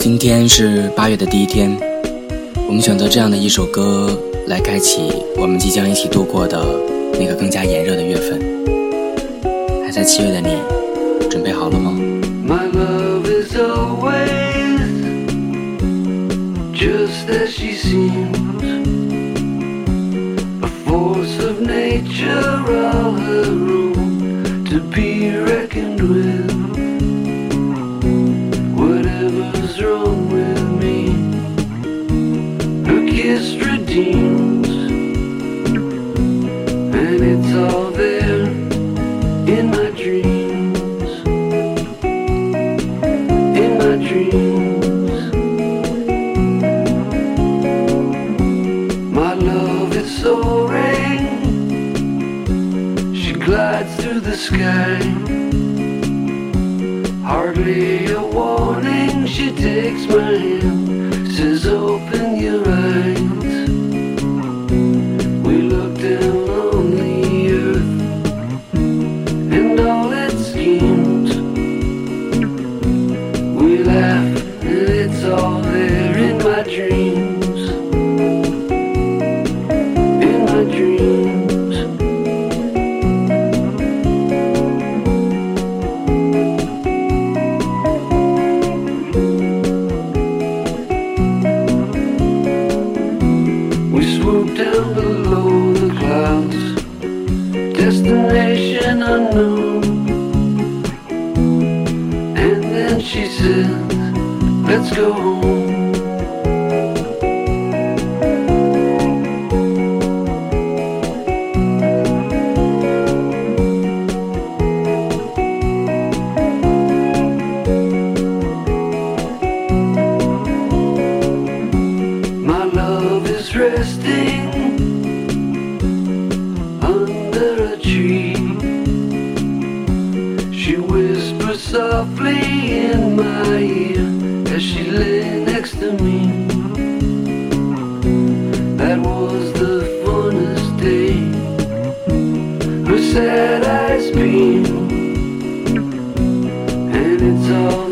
今天是八月的第一天我们选择这样的一首歌来开启我们即将一起度过的那个更加炎热的月份还在七月的你准备好了吗 my love is always just as she seems a force of nature all her room to be reckoned with dreams. My love is soaring. She glides through the sky. Hardly a warning, she takes my hand. down below the clouds, destination unknown. And then she said, Let's go home. resting. She whispers softly in my ear as she lay next to me. That was the funnest day. Her sad eyes beam, and it's all.